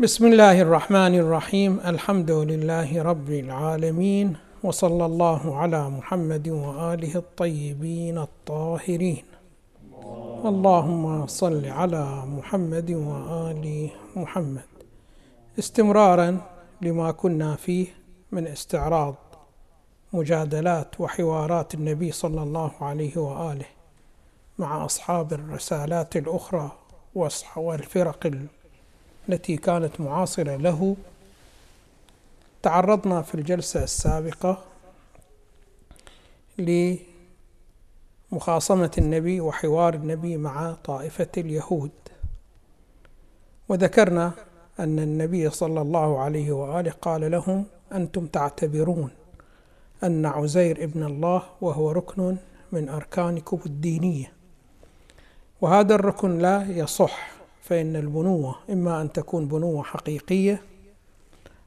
بسم الله الرحمن الرحيم الحمد لله رب العالمين وصلى الله على محمد واله الطيبين الطاهرين اللهم صل على محمد وال محمد استمرارا لما كنا فيه من استعراض مجادلات وحوارات النبي صلى الله عليه واله مع اصحاب الرسالات الاخرى والفرق التي كانت معاصرة له. تعرضنا في الجلسة السابقة لمخاصمة النبي وحوار النبي مع طائفة اليهود. وذكرنا أن النبي صلى الله عليه وآله قال لهم أنتم تعتبرون أن عزير ابن الله وهو ركن من أركانكم الدينية وهذا الركن لا يصح فإن البنوة إما أن تكون بنوة حقيقية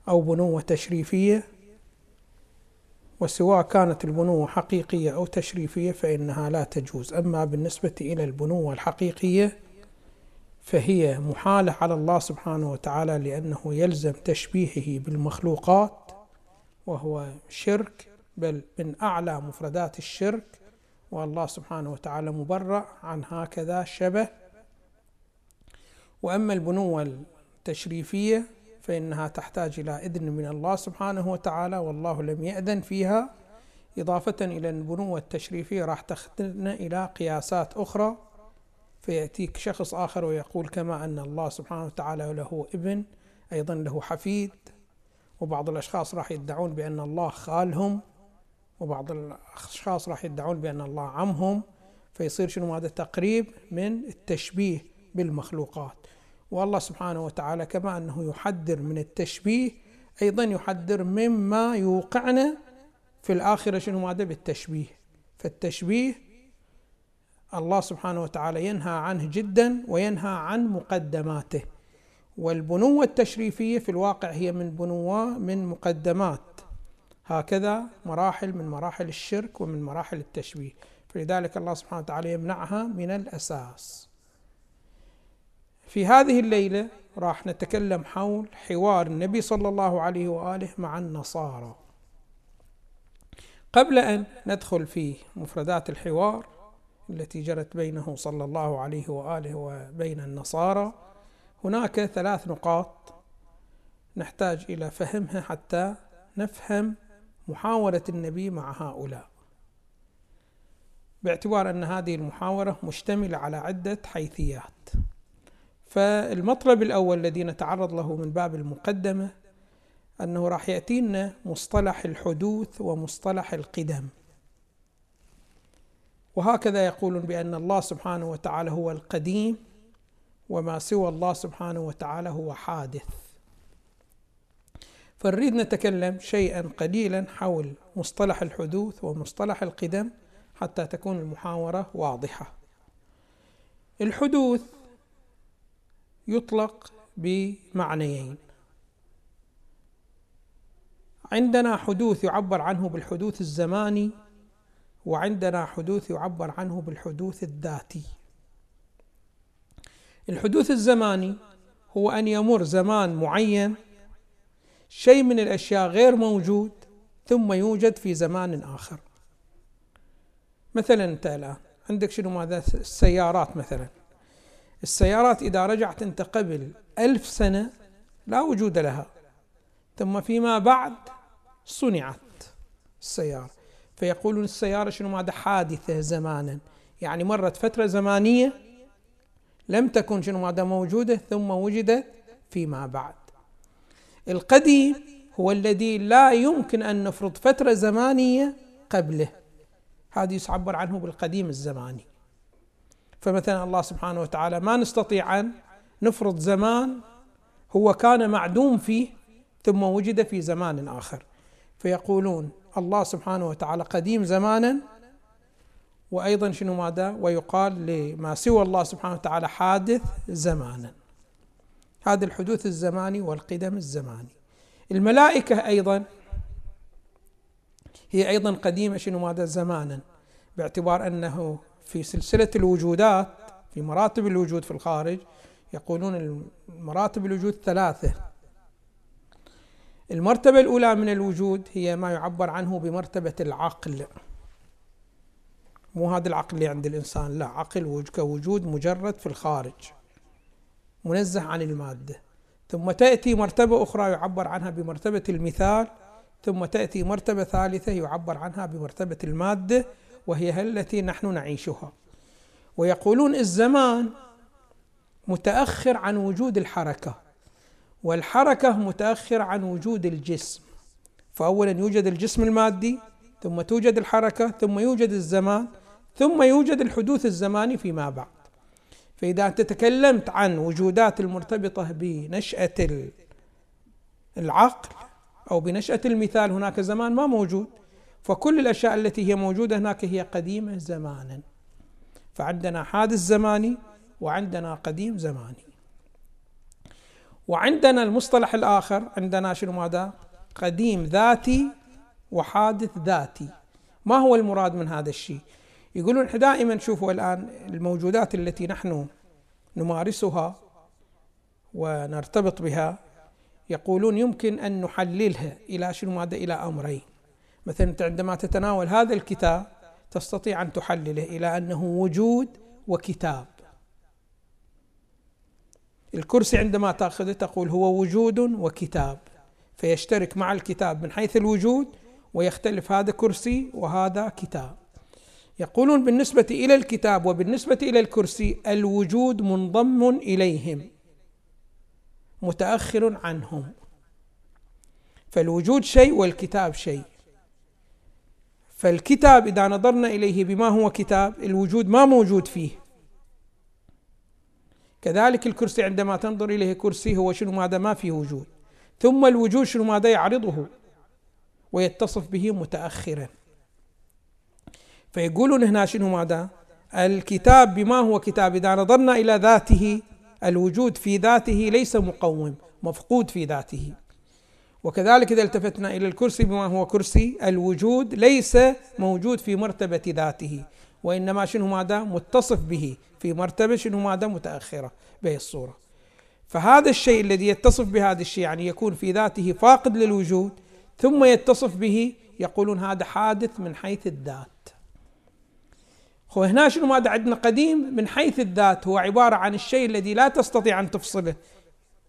أو بنوة تشريفية وسواء كانت البنوة حقيقية أو تشريفية فإنها لا تجوز. أما بالنسبة إلى البنوة الحقيقية فهي محالة على الله سبحانه وتعالى لأنه يلزم تشبيهه بالمخلوقات وهو شرك بل من أعلى مفردات الشرك والله سبحانه وتعالى مبرأ عن هكذا شبه وأما البنوة التشريفية فإنها تحتاج إلى إذن من الله سبحانه وتعالى والله لم يأذن فيها. إضافة إلى البنوة التشريفية راح تخدنا إلى قياسات أخرى. فيأتيك شخص آخر ويقول كما أن الله سبحانه وتعالى له ابن أيضا له حفيد. وبعض الأشخاص راح يدعون بأن الله خالهم. وبعض الأشخاص راح يدعون بأن الله عمهم. فيصير شنو هذا؟ تقريب من التشبيه. بالمخلوقات. والله سبحانه وتعالى كما أنه يحذر من التشبيه أيضا يحذر مما يوقعنا في الآخرة شنو ماذا؟ بالتشبيه. فالتشبيه الله سبحانه وتعالى ينهى عنه جدا وينهى عن مقدماته. والبنوة التشريفية في الواقع هي من بنوة من مقدمات. هكذا مراحل من مراحل الشرك ومن مراحل التشبيه. فلذلك الله سبحانه وتعالى يمنعها من الأساس. في هذه الليلة راح نتكلم حول حوار النبي صلى الله عليه وآله مع النصارى. قبل أن ندخل في مفردات الحوار التي جرت بينه صلى الله عليه وآله وبين النصارى هناك ثلاث نقاط نحتاج إلى فهمها حتى نفهم محاورة النبي مع هؤلاء. باعتبار أن هذه المحاورة مشتملة على عدة حيثيات. فالمطلب الأول الذي نتعرض له من باب المقدمة أنه راح يأتينا مصطلح الحدوث ومصطلح القدم. وهكذا يقولون بأن الله سبحانه وتعالى هو القديم وما سوى الله سبحانه وتعالى هو حادث. فنريد نتكلم شيئا قليلا حول مصطلح الحدوث ومصطلح القدم حتى تكون المحاورة واضحة. الحدوث يطلق بمعنيين. عندنا حدوث يعبر عنه بالحدوث الزماني وعندنا حدوث يعبر عنه بالحدوث الذاتي. الحدوث الزماني هو أن يمر زمان معين شيء من الأشياء غير موجود ثم يوجد في زمان آخر. مثلا أنت الآن عندك شنو ماذا؟ السيارات مثلا. السيارات إذا رجعت أنت قبل ألف سنة لا وجود لها. ثم فيما بعد صنعت السيارة. فيقولون السيارة شنو ماذا؟ حادثة زمانا. يعني مرت فترة زمانية لم تكن شنو ماذا؟ موجودة. ثم وجدت فيما بعد. القديم هو الذي لا يمكن أن نفرض فترة زمانية قبله. هذا يعبر عنه بالقديم الزماني. فمثلا الله سبحانه وتعالى ما نستطيع أن نفرض زمان هو كان معدوم فيه ثم وجد في زمان آخر. فيقولون الله سبحانه وتعالى قديم زمانا وأيضا شنو ماذا؟ ويقال لما سوى الله سبحانه وتعالى حادث زمانا. هذا الحدوث الزماني والقدم الزماني. الملائكة أيضا هي أيضا قديمة شنو ماذا؟ زمانا باعتبار أنه في سلسلة الوجودات في مراتب الوجود في الخارج يقولون المراتب الوجود ثلاثة. المرتبة الأولى من الوجود هي ما يعبر عنه بمرتبة العقل. مو هذا العقل اللي عند الإنسان لا عقل كوجود مجرد في الخارج منزه عن المادة. ثم تأتي مرتبة أخرى يعبر عنها بمرتبة المثال ثم تأتي مرتبة ثالثة يعبر عنها بمرتبة المادة. وهي التي نحن نعيشها. ويقولون الزمان متأخر عن وجود الحركة والحركة متأخرة عن وجود الجسم. فأولا يوجد الجسم المادي ثم توجد الحركة ثم يوجد الزمان ثم يوجد الحدوث الزماني فيما بعد. فإذا أنت تكلمت عن وجودات المرتبطة بنشأة العقل أو بنشأة المثال هناك زمان ما موجود. فكل الأشياء التي هي موجودة هناك هي قديمة زمانا. فعندنا حادث زماني وعندنا قديم زماني. وعندنا المصطلح الآخر عندنا شنو ماذا؟ قديم ذاتي وحادث ذاتي. ما هو المراد من هذا الشيء؟ يقولون إحنا دائما شوفوا الآن الموجودات التي نحن نمارسها ونرتبط بها يقولون يمكن أن نحللها إلى شنو ماذا؟ إلى أمرين. مثلا أنت عندما تتناول هذا الكتاب تستطيع أن تحلله إلى أنه وجود وكتاب. الكرسي عندما تأخذه تقول هو وجود وكتاب فيشترك مع الكتاب من حيث الوجود ويختلف هذا كرسي وهذا كتاب. يقولون بالنسبة إلى الكتاب وبالنسبة إلى الكرسي الوجود منضم إليهم متأخر عنهم. فالوجود شيء والكتاب شيء. فالكتاب إذا نظرنا إليه بما هو كتاب الوجود ما موجود فيه. كذلك الكرسي عندما تنظر إليه كرسي هو شنو ماذا ما فيه وجود. ثم الوجود شنو ماذا يعرضه ويتصف به متأخرا. فيقولون هنا شنو ماذا؟ الكتاب بما هو كتاب إذا نظرنا إلى ذاته الوجود في ذاته ليس مقوم مفقود في ذاته. وكذلك إذا التفتنا إلى الكرسي بما هو كرسي الوجود ليس موجود في مرتبة ذاته وإنما شنو ماذا؟ متصف به في مرتبة شنو ماذا؟ متأخرة بهي الصورة. فهذا الشيء الذي يتصف بهذا الشيء يعني يكون في ذاته فاقد للوجود ثم يتصف به يقولون هذا حادث من حيث الذات. هو هنا شنو ماذا؟ عندنا قديم من حيث الذات هو عبارة عن الشيء الذي لا تستطيع أن تفصله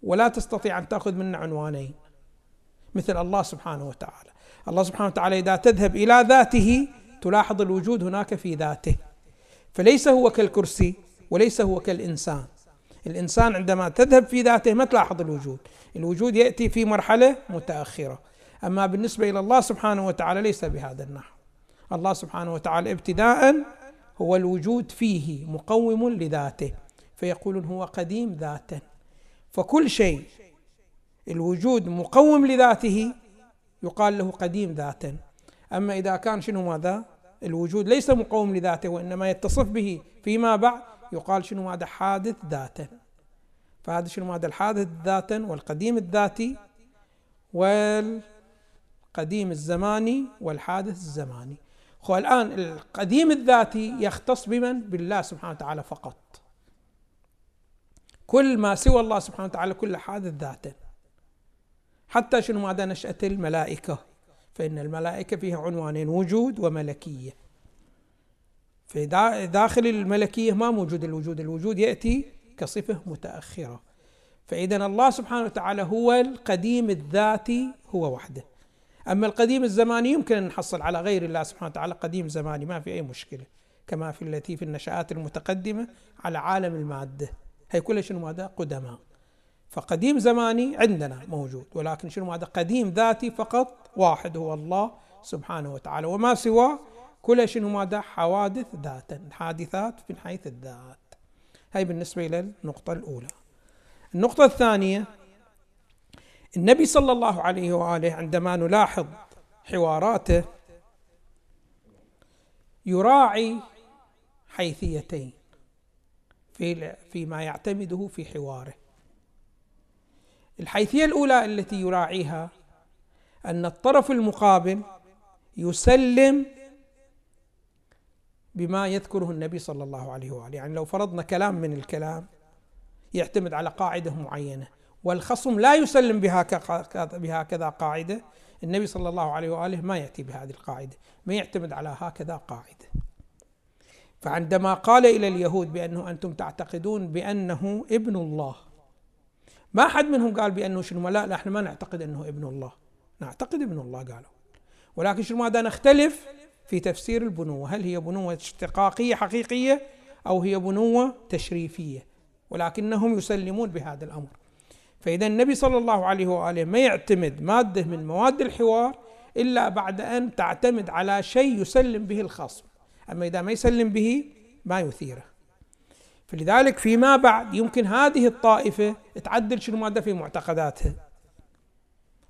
ولا تستطيع أن تأخذ منه عنوانين. مثل الله سبحانه وتعالى. الله سبحانه وتعالى إذا تذهب إلى ذاته تلاحظ الوجود هناك في ذاته. فليس هو كالكرسي وليس هو كالإنسان. الإنسان عندما تذهب في ذاته ما تلاحظ الوجود. الوجود يأتي في مرحلة متأخرة. أما بالنسبة إلى الله سبحانه وتعالى ليس بهذا النحو. الله سبحانه وتعالى ابتداء هو الوجود فيه مقوم لذاته. فيقولون هو قديم ذاتا فكل شيء الوجود مقوم لذاته يقال له قديم ذاتا. أما إذا كان شنو ماذا؟ الوجود ليس مقوم لذاته وإنما يتصف به فيما بعد يقال شنو ماذا؟ حادث ذاتا. فهذا شنو ماذا؟ الحادث ذاتا والقديم الذاتي والقديم الزماني والحادث الزماني. هو الآن القديم الذاتي يختص بمن؟ بالله سبحانه وتعالى فقط. كل ما سوى الله سبحانه وتعالى كل حادث ذاتا. حتى شنو ماذا نشأة الملائكة. فإن الملائكة فيها عنوانين وجود وملكية. في داخل الملكية ما موجود الوجود الوجود يأتي كصفة متأخرة. فإذا الله سبحانه وتعالى هو القديم الذاتي هو وحده. أما القديم الزماني يمكن أن نحصل على غير الله سبحانه وتعالى. قديم زماني ما في أي مشكلة. كما في التي في النشآت المتقدمة على عالم المادة. هي كلها شنو ماذا قدماء. فقديم زماني عندنا موجود ولكن شنو ماذا قديم ذاتي فقط واحد هو الله سبحانه وتعالى وما سواه كل شنو ماذا حوادث ذاتا حادثات من حيث الذات. هاي بالنسبة إلى النقطة الأولى. النقطة الثانية النبي صلى الله عليه وآله عندما نلاحظ حواراته يراعي حيثيتين في فيما يعتمده في حواره. الحيثية الأولى التي يراعيها أن الطرف المقابل يسلم بما يذكره النبي صلى الله عليه وآله. يعني لو فرضنا كلام من الكلام يعتمد على قاعدة معينة والخصم لا يسلم بهكذا قاعدة النبي صلى الله عليه وآله ما يأتي بهذه القاعدة ما يعتمد على هكذا قاعدة. فعندما قال إلى اليهود بأنه أنتم تعتقدون بأنه ابن الله ما أحد منهم قال بأنه شنو لا لا إحنا ما نعتقد أنه ابن الله. نعتقد ابن الله قالوا ولكن شنو ماذا نختلف في تفسير البنوة هل هي بنوة اشتقاقية حقيقية أو هي بنوة تشريفية؟ ولكنهم يسلمون بهذا الأمر. فإذا النبي صلى الله عليه وآله ما يعتمد مادة من مواد الحوار إلا بعد أن تعتمد على شيء يسلم به الخصم. أما إذا ما يسلم به ما يثيره. فلذلك فيما بعد يمكن هذه الطائفة تعدل شنو مادة في معتقداتها.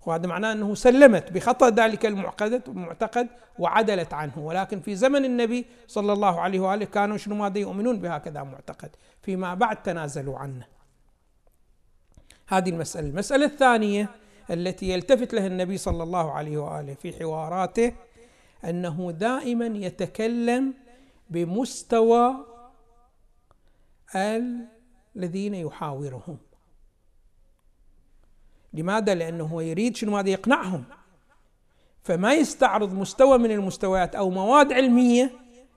وهذا معناه أنه سلمت بخطأ ذلك المعتقد وعدلت عنه. ولكن في زمن النبي صلى الله عليه وآله كانوا شنو ماذا يؤمنون بهكذا معتقد. فيما بعد تنازلوا عنه. هذه المسألة. المسألة الثانية التي يلتفت لها النبي صلى الله عليه وآله في حواراته أنه دائما يتكلم بمستوى الذين يحاورهم. لماذا؟ لأنه هو يريد شنو؟ ماذا؟ يقنعهم. فما يستعرض مستوى من المستويات أو مواد علمية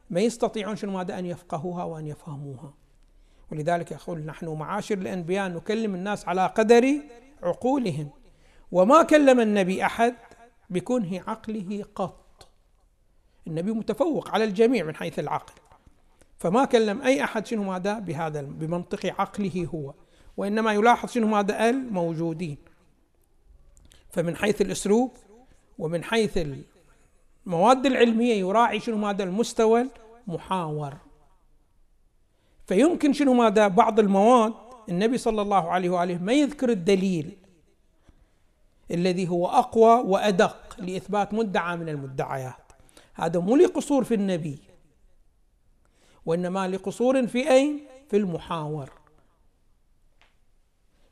ما يستطيعون شنو؟ ماذا؟ أن يفقهوها وأن يفهموها. ولذلك يقول نحن معاشر الأنبياء نكلم الناس على قدر عقولهم. وما كلم النبي أحد بكنه عقله قط. النبي متفوق على الجميع من حيث العقل. فما كلم أي أحد شنو ماذا بهذا بمنطق عقله هو وإنما يلاحظ شنو ماذا؟ الموجودين. فمن حيث الأسلوب ومن حيث المواد العلمية يراعي شنو ماذا؟ المستوى المحاور. فيمكن شنو ماذا؟ بعض المواد النبي صلى الله عليه وآله ما يذكر الدليل الذي هو أقوى وأدق لإثبات مدعى من المدعيات. هذا مو لقصور في النبي. وإنما لقصور في أين؟ في المحاور.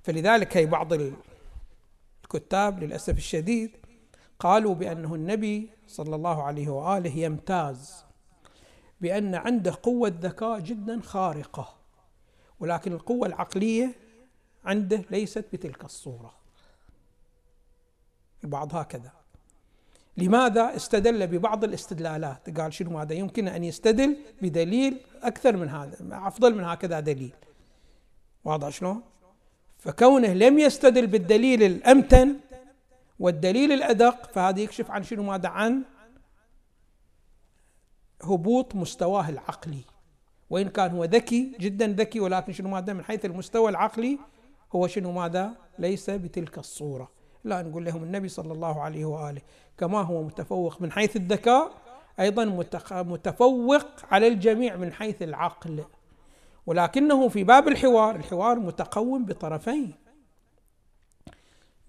فلذلك هي بعض الكتاب للأسف الشديد قالوا بأنه النبي صلى الله عليه وآله يمتاز بأن عنده قوة ذكاء جدا خارقة ولكن القوة العقلية عنده ليست بتلك الصورة. البعض هكذا. لماذا استدل ببعض الاستدلالات؟ قال شنو هذا؟ يمكن أن يستدل بدليل أكثر من هذا أفضل من هكذا دليل. واضح شلون فكونه لم يستدل بالدليل الأمتن والدليل الأدق فهذا يكشف عن شنو؟ ماذا؟ عن هبوط مستواه العقلي. وإن كان هو ذكي جدا ذكي ولكن شنو؟ ماذا؟ من حيث المستوى العقلي هو شنو؟ ماذا؟ ليس بتلك الصورة. لا نقول لهم النبي صلى الله عليه وآله كما هو متفوق من حيث الذكاء أيضا متفوق على الجميع من حيث العقل. ولكنه في باب الحوار الحوار متقوم بطرفين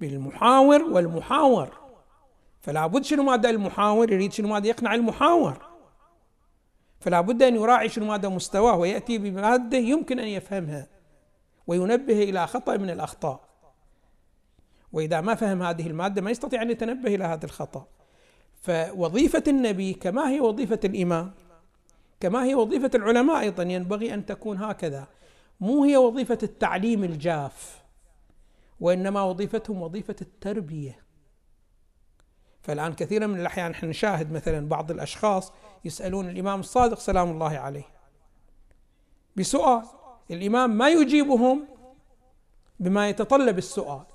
بالمحاور والمحاور. فلا بد شنو ماذا المحاور؟ يريد شنو ماذا يقنع المحاور؟ فلا بد أن يراعي شنو ماذا مستواه ويأتي بمادة يمكن أن يفهمها وينبه إلى خطأ من الأخطاء. وإذا ما فهم هذه المادة ما يستطيع أن يتنبه إلى هذا الخطأ. فوظيفة النبي كما هي وظيفة الإمام كما هي وظيفة العلماء أيضا ينبغي أن تكون هكذا. مو هي وظيفة التعليم الجاف وإنما وظيفتهم وظيفة التربية. فالآن كثيرا من الأحيان نحن نشاهد مثلا بعض الأشخاص يسألون الإمام الصادق سلام الله عليه. بسؤال الإمام ما يجيبهم بما يتطلب السؤال؟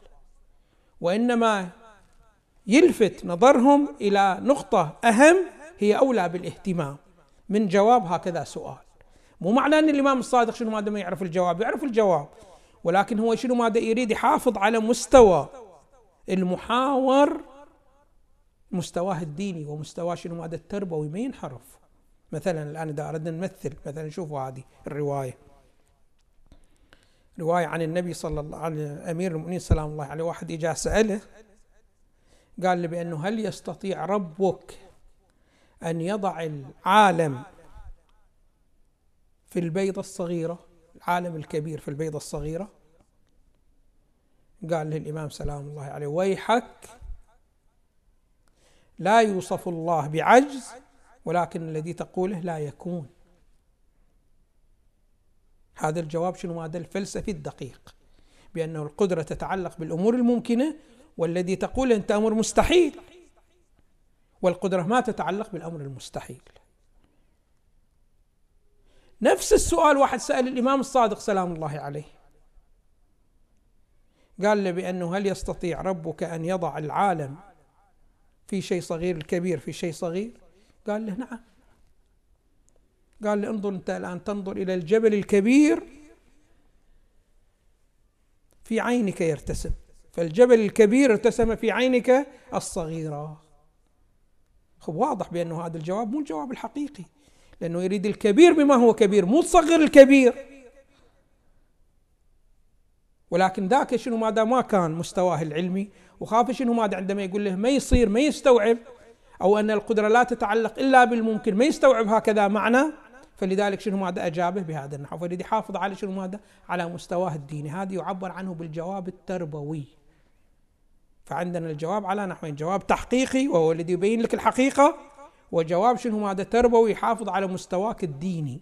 وإنما يلفت نظرهم إلى نقطة أهم هي أولى بالاهتمام. من جواب هكذا سؤال. مو معنى أن الإمام الصادق شنو ماذا ما يعرف الجواب؟ يعرف الجواب. ولكن هو شنو ماذا يريد يحافظ على مستوى المحاور مستواه الديني ومستواه شنو ماذا التربوي ما ينحرف. مثلا الآن إذا أردنا نمثل مثلا شوفوا هذه الرواية. رواية عن النبي صلى الله عليه أمير المؤمنين سلام الله عليه واحد إجا سأله قال له بأنه هل يستطيع ربك أن يضع العالم في البيضة الصغيرة العالم الكبير في البيضة الصغيرة؟ قال له الإمام سلام الله عليه ويحك لا يوصف الله بعجز ولكن الذي تقوله لا يكون. هذا الجواب شنو؟ هذا الفلسفي الدقيق بأنه القدرة تتعلق بالأمور الممكنة والذي تقول أنت أمر مستحيل والقدرة ما تتعلق بالأمر المستحيل. نفس السؤال واحد سأل الإمام الصادق سلام الله عليه. قال له بأنه هل يستطيع ربك أن يضع العالم في شيء صغير الكبير في شيء صغير؟ قال له نعم. قال له انظر أنت الآن تنظر إلى الجبل الكبير. في عينك يرتسم. فالجبل الكبير ارتسم في عينك الصغيرة. خب واضح بأنه هذا الجواب مو الجواب الحقيقي لأنه يريد الكبير بما هو كبير مو تصغر الكبير. ولكن ذاك شنو ماذا ما كان مستواه العلمي وخاف شنو ماذا عندما يقول له ما يصير ما يستوعب أو أن القدرة لا تتعلق إلا بالممكن ما يستوعب هكذا معنى فلذلك شنو ماذا أجابه بهذا النحو؟ فيريد يحافظ على شنو ماذا؟ على مستواه الديني. هذا يعبر عنه بالجواب التربوي. فعندنا الجواب على نحوين. جواب تحقيقي وهو الذي يبين لك الحقيقة. وجواب شنو ماذا؟ تربوي يحافظ على مستواك الديني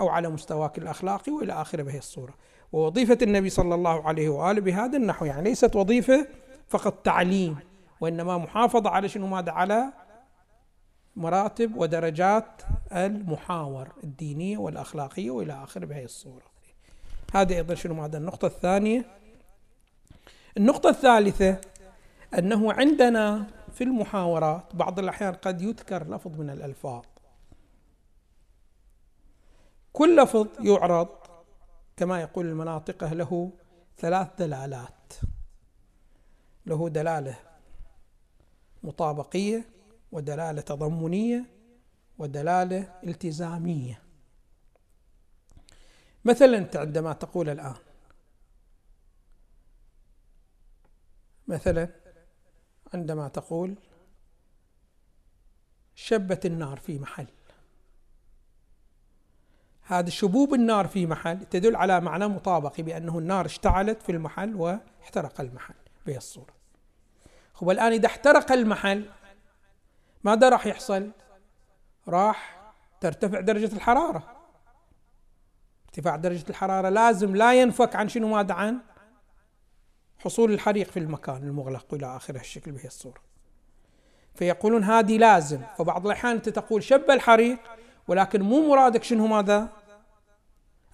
أو على مستواك الأخلاقي وإلى آخره. بهي الصورة. ووظيفة النبي صلى الله عليه وآله بهذا النحو يعني ليست وظيفة فقط تعليم وإنما محافظة على شنو ماذا؟ على مراتب ودرجات المحاور الدينية والأخلاقية وإلى آخره بهي الصورة. هذه أيضا شنو ماذا النقطة الثانية. النقطة الثالثة أنه عندنا في المحاورات بعض الأحيان قد يذكر لفظ من الألفاظ. كل لفظ يعرض كما يقول المناطقة له ثلاث دلالات. له دلالة مطابقية ودلالة تضمنية ودلالة التزامية. مثلا أنت عندما تقول الآن مثلا عندما تقول شبت النار في محل. هذا شبوب النار في محل تدل على معنى مطابقي بأنه النار اشتعلت في المحل واحترق المحل بهي الصورة. هو الآن إذا احترق المحل ماذا راح يحصل؟ راح ترتفع درجة الحرارة. ارتفاع درجة الحرارة لازم لا ينفك عن شنو ماذا عن حصول الحريق في المكان المغلق إلى آخر الشكل بهي الصورة. فيقولون هذه لازم. فبعض الأحيان أنت تقول شب الحريق ولكن مو مرادك شنو ماذا؟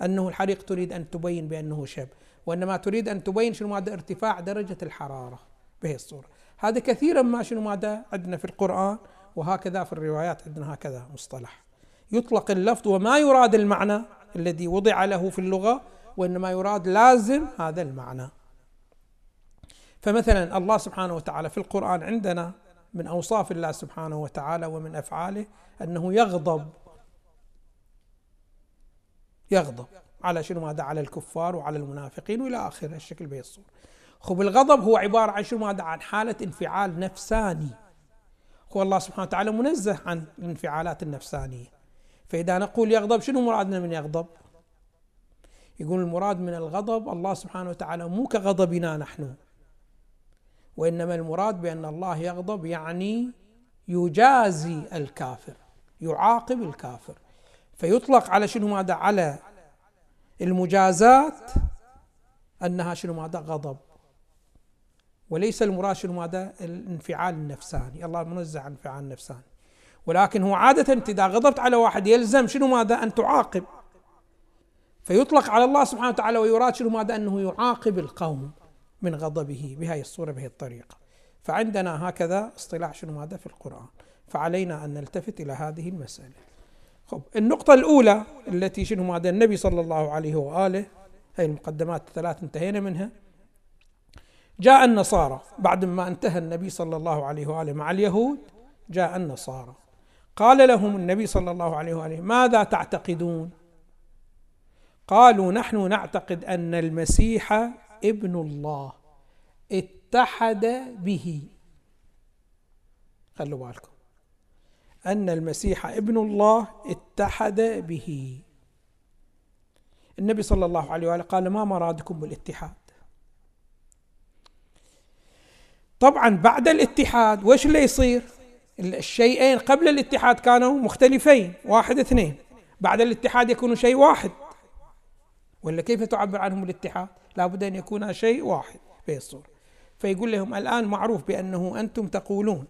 أنه الحريق تريد أن تبين بأنه شب وإنما تريد أن تبين شنو ماذا؟ ارتفاع درجة الحرارة بهي الصورة. هذا كثيرا ما شنو ماذا عندنا في القرآن وهكذا في الروايات عندنا هكذا مصطلح. يطلق اللفظ وما يراد المعنى الذي وضع له في اللغة وإنما يراد لازم هذا المعنى. فمثلا الله سبحانه وتعالى في القرآن عندنا من أوصاف الله سبحانه وتعالى ومن أفعاله أنه يغضب. يغضب على شنو؟ ماذا؟ على الكفار وعلى المنافقين وإلى آخره الشكل به الصور خب الغضب هو عبارة عن شنو؟ ماذا عن حالة انفعال نفساني. هو الله سبحانه وتعالى منزه عن الانفعالات النفسانية. فإذا نقول يغضب شنو مرادنا من يغضب؟ يقول المراد من الغضب الله سبحانه وتعالى مو كغضبنا نحن. وإنما المراد بأن الله يغضب يعني يجازي الكافر يعاقب الكافر. فيطلق على شنو؟ ماذا على المجازات أنها شنو؟ ماذا غضب. وليس المراد شنو ماذا؟ الانفعال النفساني. الله منزه عن انفعال النفساني. ولكن هو عادة إذا غضبت على واحد يلزم شنو ماذا؟ أن تعاقب. فيطلق على الله سبحانه وتعالى ويراد شنو ماذا؟ أنه يعاقب القوم من غضبه بهذه الصورة بهذه الطريقة. فعندنا هكذا اصطلاح شنو ماذا؟ في القرآن. فعلينا أن نلتفت إلى هذه المسألة. خب النقطة الأولى التي شنو ماذا؟ النبي صلى الله عليه وآله هي المقدمات الثلاث انتهينا منها. جاء النصارى. بعد ما انتهى النبي صلى الله عليه وآله مع اليهود جاء النصارى. قال لهم النبي صلى الله عليه وآله ماذا تعتقدون؟ قالوا نحن نعتقد أن المسيح ابن الله اتحد به. خلوا بالكم. أن المسيح ابن الله اتحد به. النبي صلى الله عليه وآله قال ما مرادكم بالاتحاد؟ طبعا بعد الاتحاد وش اللي يصير؟ الشيئين قبل الاتحاد كانوا مختلفين واحد اثنين. بعد الاتحاد يكون شيء واحد. ولا كيف تعبر عنهم الاتحاد؟ لابد أن يكون شيء واحد في الصورة فيقول لهم الآن معروف بأنه أنتم تقولون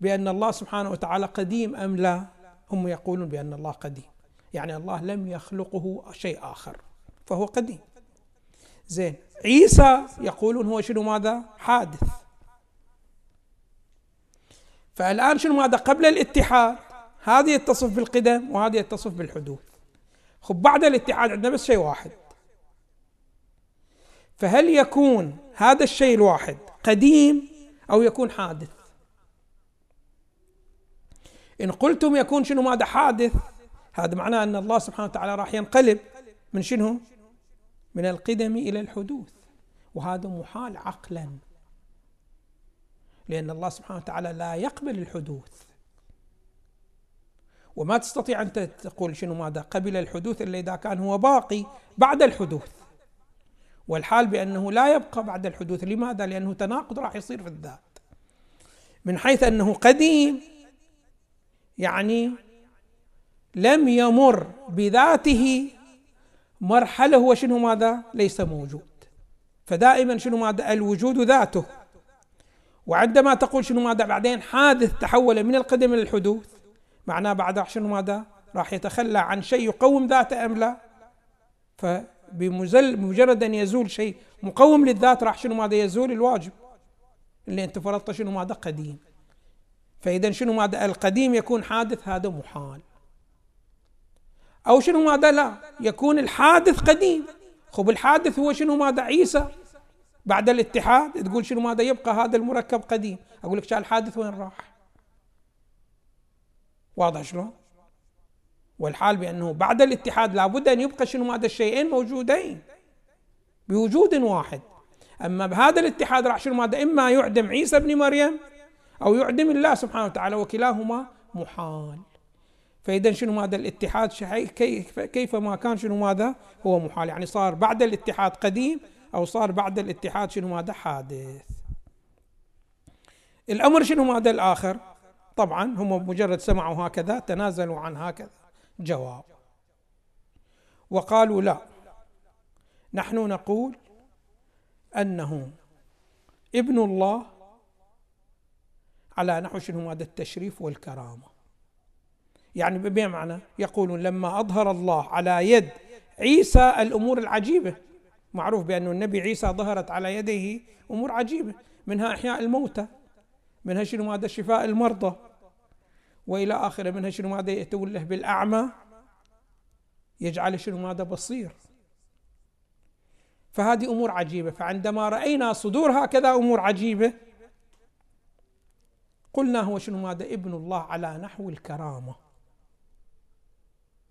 بأن الله سبحانه وتعالى قديم أم لا؟ هم يقولون بأن الله قديم. يعني الله لم يخلقه شيء آخر فهو قديم. زين عيسى يقولون هو شنو ماذا؟ حادث. فالآن شنو ماذا؟ قبل الاتحاد. هذه يتصف بالقدم وهذه يتصف بالحدوث خب بعد الاتحاد عندنا بس شيء واحد. فهل يكون هذا الشيء الواحد قديم أو يكون حادث؟ إن قلتم يكون شنو ماذا؟ حادث هذا معناه أن الله سبحانه وتعالى راح ينقلب من شنو؟ من القدم إلى الحدوث. وهذا محال عقلا. لأن الله سبحانه وتعالى لا يقبل الحدوث وما تستطيع أن تقول شنو ماذا قبل الحدوث إلا إذا كان هو باقي بعد الحدوث والحال بأنه لا يبقى بعد الحدوث لماذا؟ لأنه تناقض راح يصير في الذات من حيث أنه قديم يعني لم يمر بذاته مرحلة هو شنو ماذا؟ ليس موجود فدائما شنو ماذا؟ الوجود ذاته وعندما تقول شنو ماذا بعدين حادث تحول من القدم إلى الحدوث. معناه بعد شنو ماذا؟ راح يتخلى عن شيء يقوم ذاته أم لا؟ فبمجرد أن يزول شيء مقوم للذات راح شنو ماذا يزول؟ الواجب. اللي أنت فرضت شنو ماذا؟ قديم. فإذا شنو ماذا؟ القديم يكون حادث هذا محال. أو شنو ماذا؟ لا يكون الحادث قديم. خب الحادث هو شنو ماذا؟ عيسى. بعد الاتحاد تقول شنو ماذا يبقى؟ هذا المركب قديم. أقول لك الحادث؟ وين راح؟ واضح شلون؟ والحال بأنه بعد الاتحاد لابد أن يبقى شنو هذا الشيئين موجودين بوجود واحد. أما بهذا الاتحاد راح شنو هذا إما يعدم عيسى ابن مريم أو يعدم الله سبحانه وتعالى وكلاهما محال. فإذا شنو هذا الاتحاد كيف كيف ما كان شنو هذا هو محال. يعني صار بعد الاتحاد قديم أو صار بعد الاتحاد شنو هذا حادث. الأمر شنو هذا الآخر. طبعا هم مجرد سمعوا هكذا تنازلوا عن هكذا. جواب. وقالوا لا. نحن نقول أنه ابن الله على نحو شنو هذا التشريف والكرامة. يعني بمعنى يقولون لما أظهر الله على يد عيسى الأمور العجيبة. معروف بأن النبي عيسى ظهرت على يديه أمور عجيبة منها إحياء الموتى منها شنو؟ هذا شفاء المرضى وإلى آخره منها شنو؟ ماذا يتوله بالأعمى يجعل شنو؟ ماذا؟ بصير. فهذه أمور عجيبة. فعندما رأينا صدور هكذا أمور عجيبة قلنا هو شنو؟ ماذا؟ ابن الله على نحو الكرامة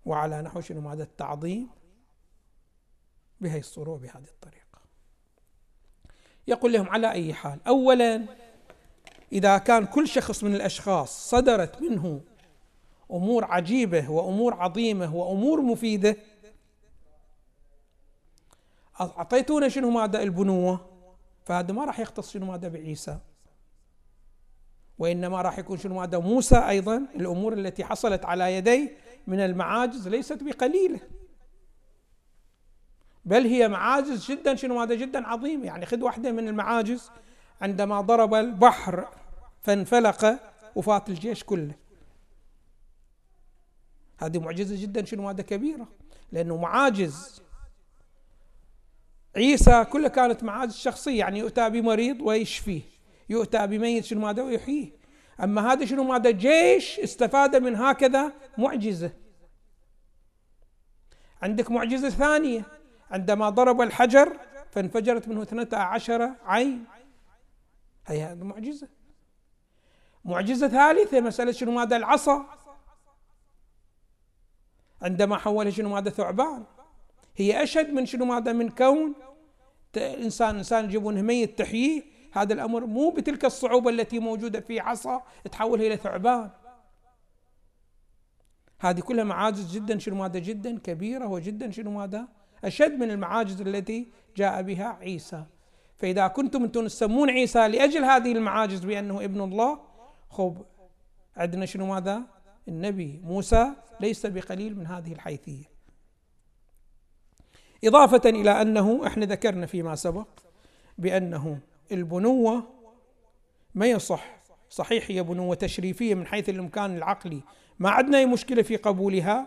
وعلى نحو شنو؟ ماذا؟ التعظيم. بهي الصورة وبهذه الطريقة. يقول لهم على أي حال اولا إذا كان كل شخص من الأشخاص صدرت منه أمور عجيبة وأمور عظيمة وأمور مفيدة أعطيتونا شنو ماذا البنوة؟ فهذا ما راح يختص شنو ماذا بعيسى. وإنما راح يكون شنو ماذا موسى أيضا. الأمور التي حصلت على يديه من المعاجز ليست بقليلة. بل هي معاجز جدا شنو ماذا جدا عظيمه يعني خذ واحدة من المعاجز. عندما ضرب البحر فانفلق وفات الجيش كله. هذه معجزة جدا. شنو هذا؟ كبيرة. لأنه معاجز. عيسى كلها كانت معاجز شخصية. يعني يؤتى بمريض ويشفيه. يؤتى بميت شنو ماذا ويحييه. أما هذا شنو؟ ماذا جيش استفاد من هكذا معجزة. عندك معجزة ثانية. عندما ضرب الحجر فانفجرت منه اثنتا عشر عين. هي هذه معجزة. معجزة ثالثة مسألة شنو؟ ماذا العصا؟ عندما حولها شنو؟ ماذا؟ ثعبان. هي أشد من شنو؟ ماذا؟ من كون. إنسان إنسان يجيبونه ميت تحييه هذا الأمر مو بتلك الصعوبة التي موجودة في عصا تحولها إلى ثعبان. هذه كلها معاجز جدا شنو؟ ماذا؟ جدا كبيرة وجدا شنو؟ ماذا؟ أشد من المعاجز التي جاء بها عيسى. فإذا كنتم أنتم تسمون عيسى لأجل هذه المعاجز بأنه ابن الله خب عندنا شنو ماذا؟ النبي موسى ليس بقليل من هذه الحيثية. إضافة إلى أنه إحنا ذكرنا فيما سبق بأنه البنوة ما يصح صحيح هي بنوة تشريفية من حيث الإمكان العقلي ما عندنا أي مشكلة في قبولها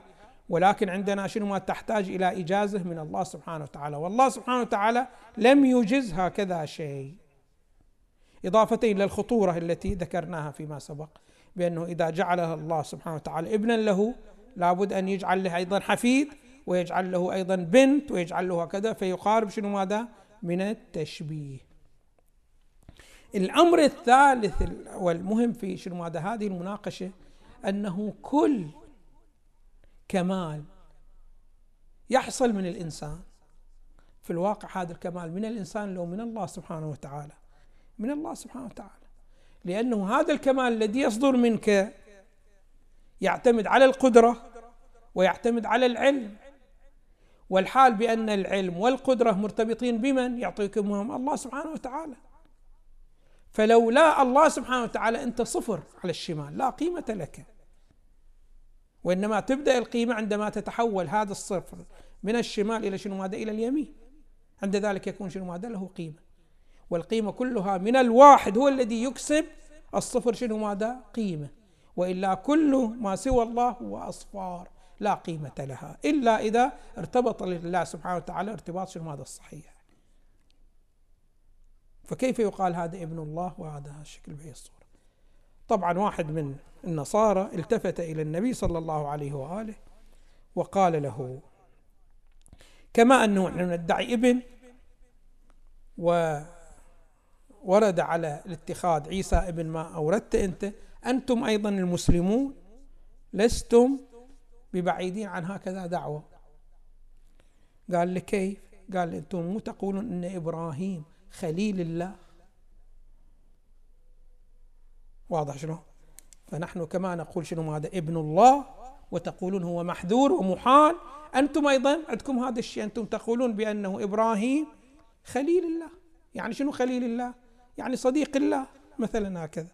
ولكن عندنا شنو ما تحتاج إلى إجازة من الله سبحانه وتعالى. والله سبحانه وتعالى لم يجز هكذا شيء. إضافة إلى الخطورة التي ذكرناها فيما سبق بأنه إذا جعلها الله سبحانه وتعالى ابنا له لابد أن يجعل له أيضا حفيد ويجعل له أيضا بنت ويجعل له هكذا فيقارب شنو ماذا؟ من التشبيه. الأمر الثالث والمهم في شنو ماذا؟ هذه المناقشة أنه كل كمال يحصل من الإنسان. في الواقع هذا الكمال من الإنسان لو من الله سبحانه وتعالى. من الله سبحانه وتعالى. لأنه هذا الكمال الذي يصدر منك يعتمد على القدرة ويعتمد على العلم. والحال بأن العلم والقدرة مرتبطين بمن؟ يعطيكمهم الله سبحانه وتعالى. فلولا الله سبحانه وتعالى أنت صفر على الشمال لا قيمة لك. وإنما تبدأ القيمة عندما تتحول هذا الصفر من الشمال إلى شنو ماذا؟ إلى اليمين. عند ذلك يكون شنو ماذا؟ له قيمة. والقيمة كلها من الواحد هو الذي يكسب الصفر شنو ماذا؟ قيمة. وإلا كل ما سوى الله هو أصفار لا قيمة لها. إلا إذا ارتبط لله سبحانه وتعالى ارتباط شنو هذا الصحيح فكيف يقال هذا ابن الله وهذا الشكل بهي الصورة طبعا واحد من النصارى التفت إلى النبي صلى الله عليه وآله وقال له كما أنه نحن ندعي ابن وورد على الاتخاذ عيسى ابن ما أوردت أنت أنتم أيضا المسلمون لستم ببعيدين عن هكذا دعوة. قال لي كيف؟ قال أنتم مو تقولون أن إبراهيم خليل الله؟ واضح شنو؟ فنحن كما نقول شنو هذا؟ ابن الله وتقولون هو محذور ومحال. أنتم أيضا عندكم هذا الشيء أنتم تقولون بأنه إبراهيم خليل الله. يعني شنو خليل الله؟ يعني صديق الله مثلا هكذا.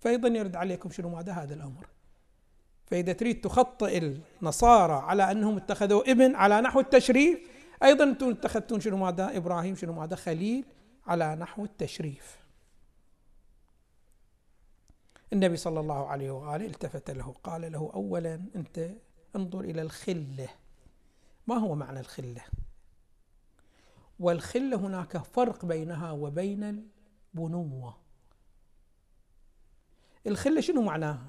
فأيضا يرد عليكم شنو ماذا؟ هذا الأمر. فإذا تريد تخطئ النصارى على أنهم اتخذوا ابن على نحو التشريف أيضا أنتم اتخذتون شنو ماذا؟ إبراهيم شنو ماذا؟ خليل على نحو التشريف. النبي صلى الله عليه وآله التفت له قال له أولا أنت انظر إلى الخلة. ما هو معنى الخلة؟ والخلة هناك فرق بينها وبين البنوة. الخلة شنو معناها؟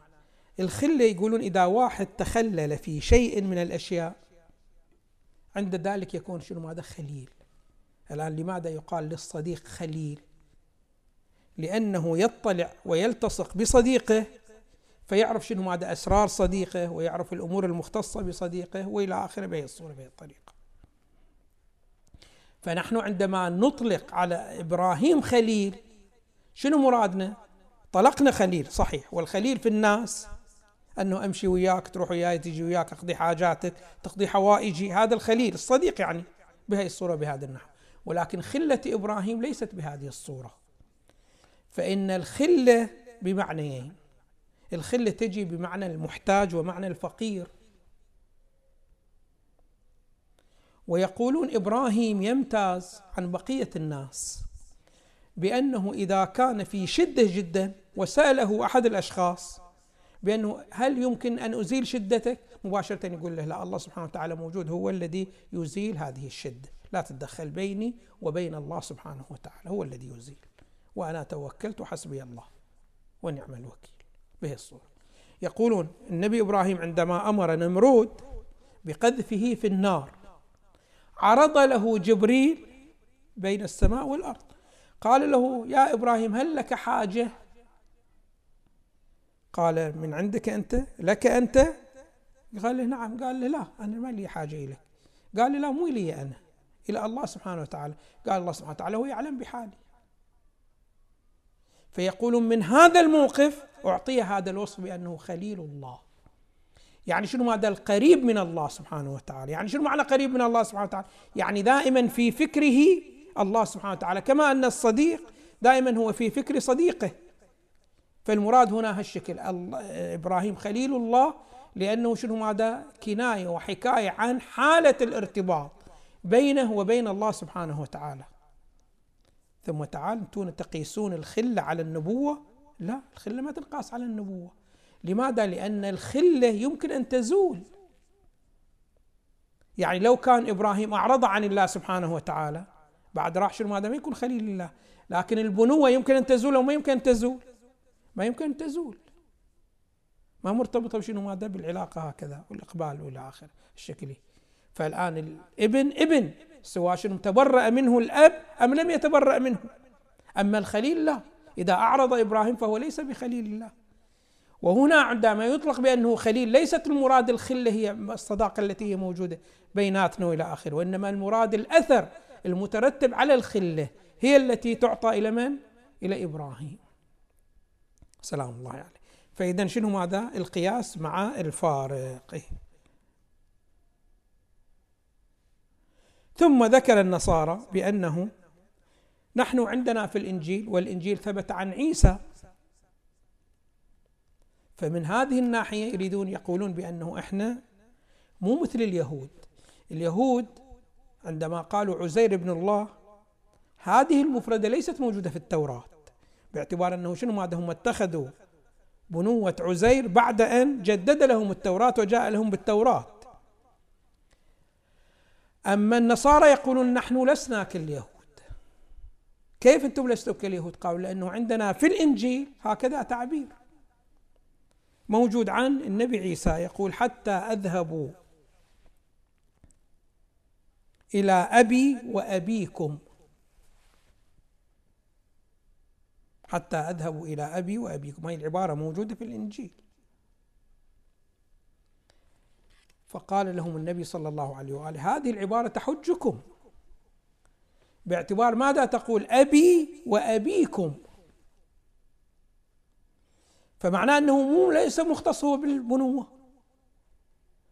الخلة يقولون إذا واحد تخلل في شيء من الأشياء عند ذلك يكون شنو ماذا؟ خليل. الآن لماذا يقال للصديق خليل؟ لأنه يطلع ويلتصق بصديقه فيعرف شنو ماذا أسرار صديقه ويعرف الأمور المختصة بصديقه وإلى آخره بهي الصورة بهي الطريقة. فنحن عندما نطلق على إبراهيم خليل شنو مرادنا؟ طلقنا خليل صحيح. والخليل في الناس أنه أمشي وياك تروح وياي تجي وياك أقضي حاجاتك تقضي حوائجي. هذا الخليل الصديق يعني بهذه الصورة بهذا النحو. ولكن خلة إبراهيم ليست بهذه الصورة. فإن الخلة بمعنيين. الخلة تجي بمعنى المحتاج ومعنى الفقير. ويقولون إبراهيم يمتاز عن بقية الناس بأنه إذا كان في شدة جدا وسأله أحد الأشخاص بأنه هل يمكن أن أزيل شدتك؟ مباشرة يقول له لا الله سبحانه وتعالى موجود هو الذي يزيل هذه الشدة. لا تتدخل بيني وبين الله سبحانه وتعالى هو الذي يزيل. وأنا توكلت حسبي الله ونعم الوكيل. به الصورة. يقولون النبي إبراهيم عندما أمر نمرود بقذفه في النار عرض له جبريل بين السماء والأرض. قال له يا إبراهيم هل لك حاجة؟ قال من عندك أنت؟ لك أنت؟ قال له نعم. قال له لا أنا ما لي حاجة إليك قال له لا مو لي أنا إلى الله سبحانه وتعالى. قال الله سبحانه وتعالى هو يعلم بحالي فيقولون من هذا الموقف أعطي هذا الوصف بأنه خليل الله. يعني شنو هذا القريب من الله سبحانه وتعالى؟ يعني شنو معنى قريب من الله سبحانه وتعالى؟ يعني دائما في فكره الله سبحانه وتعالى كما أن الصديق دائما هو في فكر صديقه. فالمراد هنا هالشكل إبراهيم خليل الله لأنه شنو ماذا كناية وحكاية عن حالة الارتباط بينه وبين الله سبحانه وتعالى. ثم تعال أنتم تقيسون الخلة على النبوة؟ لا الخلة ما تنقاس على النبوة. لماذا؟ لأن الخلة يمكن أن تزول. يعني لو كان إبراهيم أعرض عن الله سبحانه وتعالى بعد راح شنو؟ ما يكون خليل الله لكن البنوة يمكن أن تزول أو ما يمكن أن تزول؟ ما يمكن أن تزول. ما مرتبطة بشنو؟ ماذا؟ بالعلاقة هكذا والإقبال وإلى آخره الشكلي. فالآن الابن ابن. سواء شنو تبرأ منه الأب أم لم يتبرأ منه أما الخليل لا إذا أعرض إبراهيم فهو ليس بخليل الله وهنا عندما يطلق بأنه خليل ليست المراد الخلة هي الصداقة التي هي موجودة بيناتنا وإلى آخره وإنما المراد الأثر المترتب على الخلة هي التي تعطى إلى من؟ إلى إبراهيم سلام الله عليه يعني. فإذا شنو ماذا؟ القياس مع الفارق ثم ذكر النصارى بأنه نحن عندنا في الإنجيل والإنجيل ثبت عن عيسى. فمن هذه الناحية يريدون يقولون بأنه إحنا مو مثل اليهود. اليهود عندما قالوا عزير ابن الله هذه المفردة ليست موجودة في التوراة باعتبار أنه شنو ماذا هم اتخذوا؟ بنوة عزير بعد أن جدد لهم التوراة وجاء لهم بالتوراة. أما النصارى يقولون نحن لسنا كاليهود. كيف أنتم لستم كاليهود؟ قالوا لأنه عندنا في الإنجيل هكذا تعبير. موجود عن النبي عيسى يقول حتى أذهب إلى أبي وأبيكم. حتى أذهب إلى أبي وأبيكم. هذه العبارة موجودة في الإنجيل. فقال لهم النبي صلى الله عليه وآله هذه العبارة تحجكم. باعتبار ماذا تقول؟ أبي وأبيكم. فمعناه أنه مو ليس مختص هو بالبنوة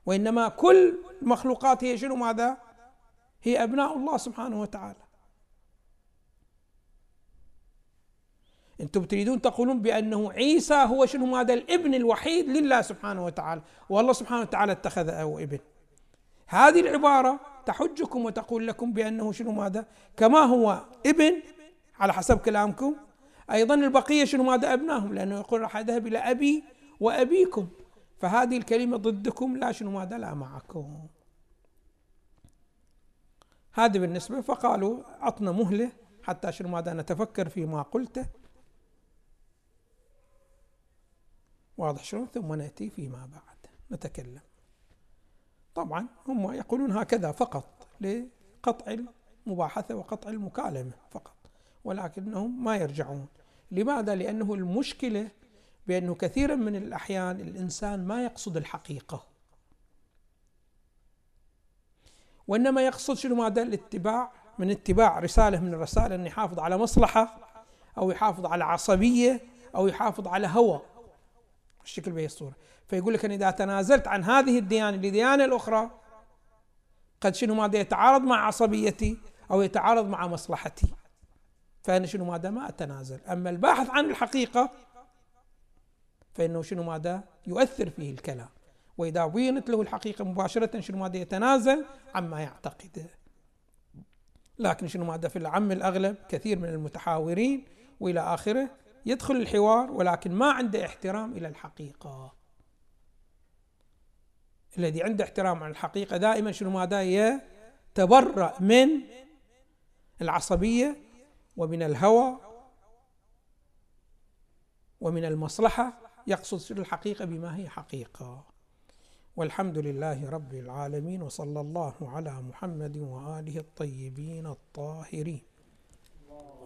وإنما كل المخلوقات هي شنو؟ ماذا؟ هي أبناء الله سبحانه وتعالى. أنتم تريدون تقولون بأنه عيسى هو شنو؟ هذا الابن الوحيد لله سبحانه وتعالى. والله سبحانه وتعالى اتخذه ابن. هذه العبارة تحجكم وتقول لكم بأنه شنو؟ ماذا كما هو ابن على حسب كلامكم. أيضا البقية شنو؟ ماذا ابنائهم لأنه يقول راح أذهب إلى أبي وأبيكم. فهذه الكلمة ضدكم لا شنو؟ ماذا لا معكم. هذا بالنسبة فقالوا عطنا مهلة حتى شنو؟ ماذا نتفكر فيما قلته. واضح شلون؟ ثم نأتي فيما بعد نتكلم. طبعا هم يقولون هكذا فقط لقطع المباحثة وقطع المكالمة فقط ولكنهم ما يرجعون. لماذا؟ لأنه المشكلة بأنه كثيرا من الأحيان الإنسان ما يقصد الحقيقة. وإنما يقصد شنو ماذا؟ الاتباع من اتباع رسالة من الرسائل ان يحافظ على مصلحة أو يحافظ على عصبية أو يحافظ على هوى. الشكل بهي الصورة. فيقول لك أن إذا تنازلت عن هذه الديانة لديانة الأخرى قد شنو ماذا يتعارض مع عصبيتي أو يتعارض مع مصلحتي؟ فأنا شنو ماذا؟ ما أتنازل. أما الباحث عن الحقيقة فإنه شنو ماذا؟ يؤثر فيه الكلام. وإذا بينت له الحقيقة مباشرة شنو ماذا يتنازل؟ عما يعتقده لكن شنو ماذا؟ في العم الأغلب كثير من المتحاورين وإلى آخره يدخل الحوار ولكن ما عنده احترام إلى الحقيقة. الذي عنده احترام على الحقيقة دائما شنو ماذا؟ يتبرأ من العصبية ومن الهوى ومن المصلحة يقصد الحقيقة؟ بما هي حقيقة. والحمد لله رب العالمين وصلى الله على محمد وآله الطيبين الطاهرين.